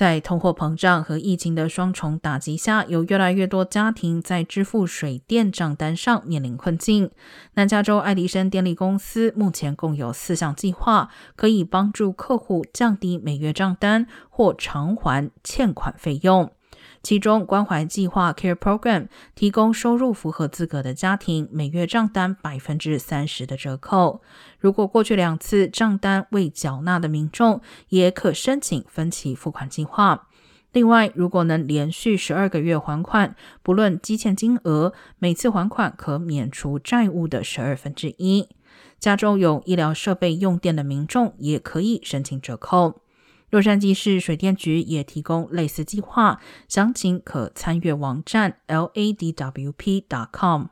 在通货膨胀和疫情的双重打击下，有越来越多家庭在支付水电账单上面临困境。南加州爱迪生电力公司目前共有四项计划，可以帮助客户降低每月账单或偿还欠款费用。其中，关怀计划 Care Program 提供收入符合资格的家庭每月账单百分之三十的折扣。如果过去两次账单未缴纳的民众，也可申请分期付款计划。另外，如果能连续十二个月还款，不论积欠金额，每次还款可免除债务的十二分之一。家中有医疗设备用电的民众，也可以申请折扣。洛杉矶市水电局也提供类似计划，详情可参阅网站 ladwp.com。